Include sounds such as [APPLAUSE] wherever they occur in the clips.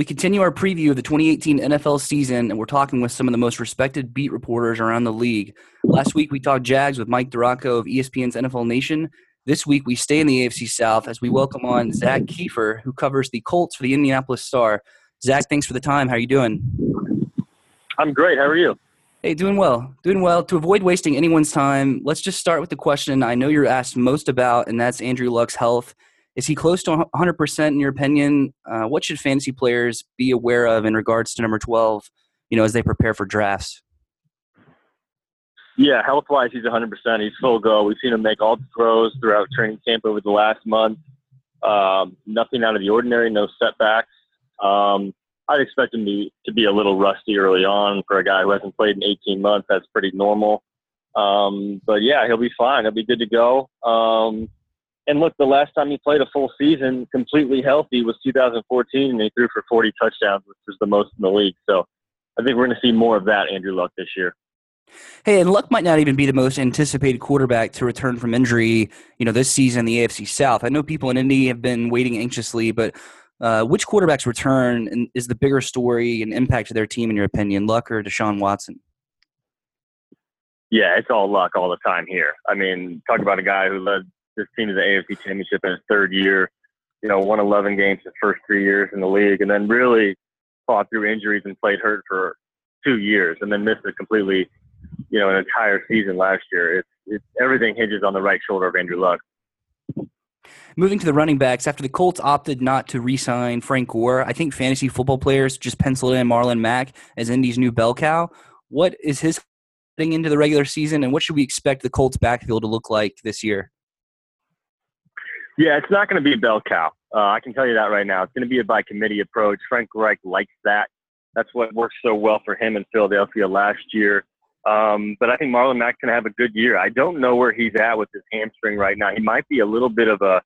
We continue our preview of the 2018 NFL season, and we're talking with some of the most respected beat reporters around the league. Last week, we talked Jags with Mike DiRocco of ESPN's NFL Nation. This week, we stay in the AFC South as we welcome on Zach Keefer, who covers the Colts for the Indianapolis Star. Zach, thanks for the time. How are you doing? I'm great. How are you? Hey, doing well. Doing well. To avoid wasting anyone's time, let's just start with the question I know you're asked most about, and that's Andrew Luck's health. Is he close to 100% in your opinion? Uh, what should fantasy players be aware of in regards to number 12, you know, as they prepare for drafts? Yeah, health wise, he's 100%. He's full go. We've seen him make all the throws throughout training camp over the last month. Um, nothing out of the ordinary, no setbacks. Um, I'd expect him to, to be a little rusty early on for a guy who hasn't played in 18 months. That's pretty normal. Um, but yeah, he'll be fine. He'll be good to go. Um, and look, the last time he played a full season completely healthy was 2014, and he threw for 40 touchdowns, which was the most in the league. So I think we're going to see more of that Andrew Luck this year. Hey, and Luck might not even be the most anticipated quarterback to return from injury, you know, this season in the AFC South. I know people in Indy have been waiting anxiously, but uh, which quarterback's return is the bigger story and impact to their team, in your opinion, Luck or Deshaun Watson? Yeah, it's all luck all the time here. I mean, talk about a guy who led this team to the AFC Championship in his third year. You know, won 11 games his first three years in the league, and then really fought through injuries and played hurt for two years, and then missed a completely, you know, an entire season last year. It's, it's everything hinges on the right shoulder of Andrew Luck. Moving to the running backs, after the Colts opted not to re-sign Frank Gore, I think fantasy football players just penciled in Marlon Mack as Indy's new bell cow. What is his heading into the regular season, and what should we expect the Colts backfield to look like this year? Yeah, it's not going to be a bell cow. Uh, I can tell you that right now. It's going to be a by committee approach. Frank Reich likes that. That's what worked so well for him in Philadelphia last year. Um, but I think Marlon Mack's going to have a good year. I don't know where he's at with his hamstring right now. He might be a little bit of a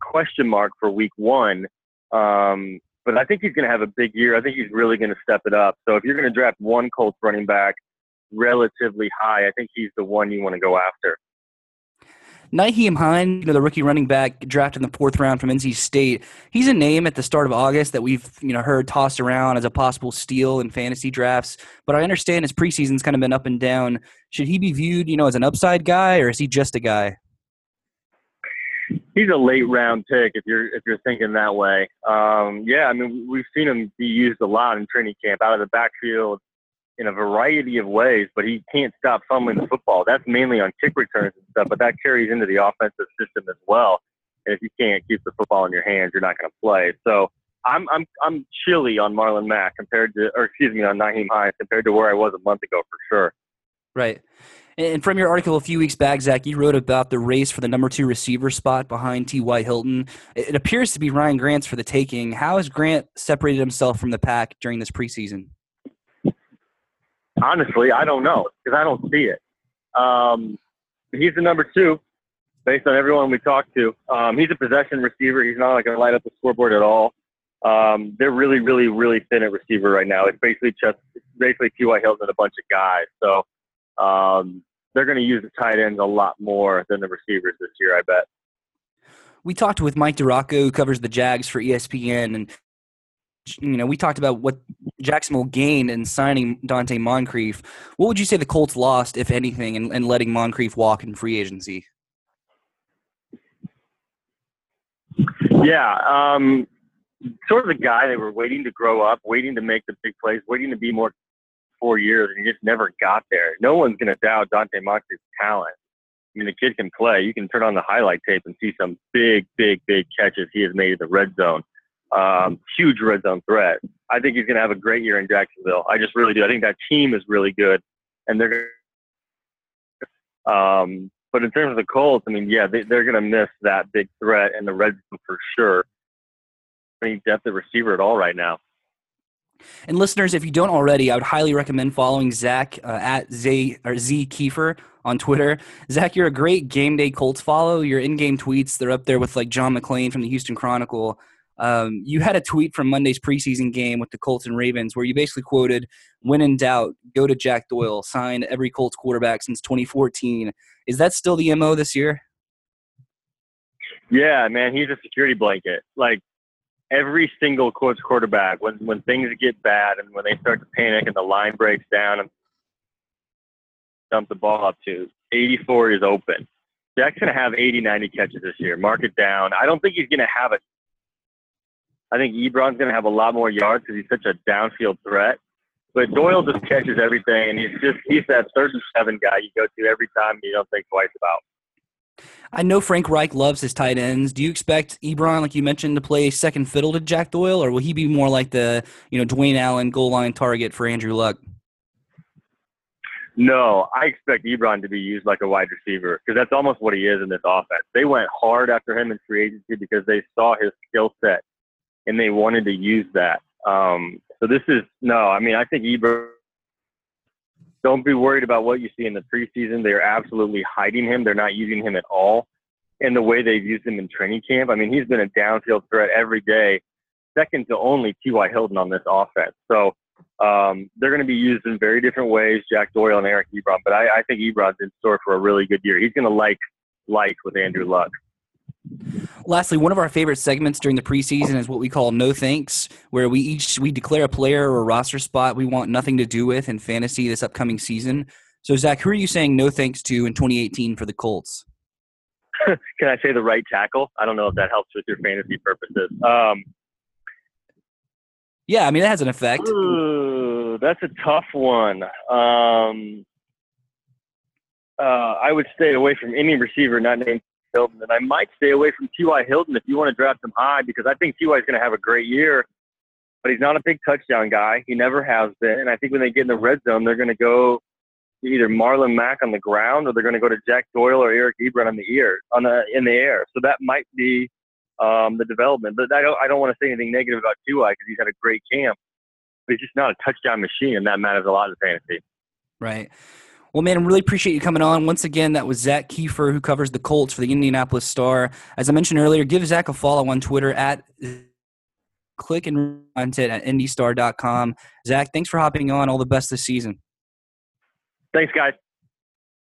question mark for week one. Um, but I think he's going to have a big year. I think he's really going to step it up. So if you're going to draft one Colts running back relatively high, I think he's the one you want to go after. Nyheim Hines, you know, the rookie running back drafted in the fourth round from NC State. He's a name at the start of August that we've, you know, heard tossed around as a possible steal in fantasy drafts. But I understand his preseason's kind of been up and down. Should he be viewed, you know, as an upside guy or is he just a guy? He's a late round pick if you're if you're thinking that way. Um, yeah, I mean we've seen him be used a lot in training camp out of the backfield in a variety of ways, but he can't stop fumbling the football. That's mainly on kick returns and stuff, but that carries into the offensive system as well. And if you can't keep the football in your hands, you're not going to play. So I'm I'm I'm chilly on Marlon Mack compared to, or excuse me, on Nyheim Hines compared to where I was a month ago for sure. Right. And from your article a few weeks back, Zach, you wrote about the race for the number two receiver spot behind T.Y. Hilton. It appears to be Ryan Grant's for the taking. How has Grant separated himself from the pack during this preseason? Honestly, I don't know because I don't see it. Um, he's the number two based on everyone we talked to. Um, he's a possession receiver. He's not like going to light up the scoreboard at all. Um, they're really, really, really thin at receiver right now. It's basically just basically T.Y. Hilton and a bunch of guys. So um, they're going to use the tight ends a lot more than the receivers this year, I bet. We talked with Mike DiRocco, who covers the Jags for ESPN, and you know, we talked about what Jacksonville gained in signing Donte Moncrief. What would you say the Colts lost, if anything, in, in letting Moncrief walk in free agency? Yeah, um, sort of the guy they were waiting to grow up, waiting to make the big plays, waiting to be more four years, and he just never got there. No one's going to doubt Donte Moncrief's talent. I mean, the kid can play. You can turn on the highlight tape and see some big, big, big catches he has made in the red zone um, huge red zone threat. I think he's going to have a great year in Jacksonville. I just really do. I think that team is really good, and they're. Um, but in terms of the Colts, I mean, yeah, they, they're going to miss that big threat in the red zone for sure. Any depth at receiver at all right now. And listeners, if you don't already, I would highly recommend following Zach uh, at Z or Z Keefer on Twitter. Zach, you're a great game day Colts follow. Your in-game tweets, they're up there with like John McClain from the Houston Chronicle. Um, you had a tweet from Monday's preseason game with the Colts and Ravens where you basically quoted, "When in doubt, go to Jack Doyle. Signed every Colts quarterback since 2014." Is that still the mo this year? Yeah, man, he's a security blanket. Like every single Colts quarterback, when when things get bad and when they start to panic and the line breaks down and dump the ball up to 84 is open. Jack's going to have 80, 90 catches this year. Mark it down. I don't think he's going to have it. I think Ebron's going to have a lot more yards because he's such a downfield threat. But Doyle just catches everything, and he's just he's that third and seven guy you go to every time you don't think twice about. I know Frank Reich loves his tight ends. Do you expect Ebron, like you mentioned, to play second fiddle to Jack Doyle, or will he be more like the you know Dwayne Allen goal line target for Andrew Luck? No, I expect Ebron to be used like a wide receiver because that's almost what he is in this offense. They went hard after him in free agency because they saw his skill set and they wanted to use that. Um, so this is no, I mean I think Ebron. Don't be worried about what you see in the preseason. They are absolutely hiding him. They're not using him at all. And the way they've used him in training camp, I mean he's been a downfield threat every day, second to only T.Y. Hilton on this offense. So um, they're going to be used in very different ways, Jack Doyle and Eric Ebron. But I, I think Ebron's in store for a really good year. He's going to like like with Andrew Luck. Lastly, one of our favorite segments during the preseason is what we call "No Thanks," where we each we declare a player or a roster spot we want nothing to do with in fantasy this upcoming season. So, Zach, who are you saying no thanks to in 2018 for the Colts? [LAUGHS] Can I say the right tackle? I don't know if that helps with your fantasy purposes. Um, yeah, I mean that has an effect. Ooh, that's a tough one. Um, uh, I would stay away from any receiver not named Hilton, and I might stay away from T.Y. Hilton if you want to draft him high because I think T.Y. is going to have a great year, but he's not a big touchdown guy. He never has been, and I think when they get in the red zone, they're going to go either Marlon Mack on the ground or they're going to go to Jack Doyle or Eric Ebron on the ear on the in the air. So that might be um, the development. But I don't I don't want to say anything negative about T.Y. because he's had a great camp, but he's just not a touchdown machine, and that matters a lot in fantasy. Right. Well, man, I really appreciate you coming on. Once again, that was Zach Keefer, who covers the Colts for the Indianapolis Star. As I mentioned earlier, give Zach a follow on Twitter at click and content at indystar.com. Zach, thanks for hopping on. All the best this season. Thanks, guys.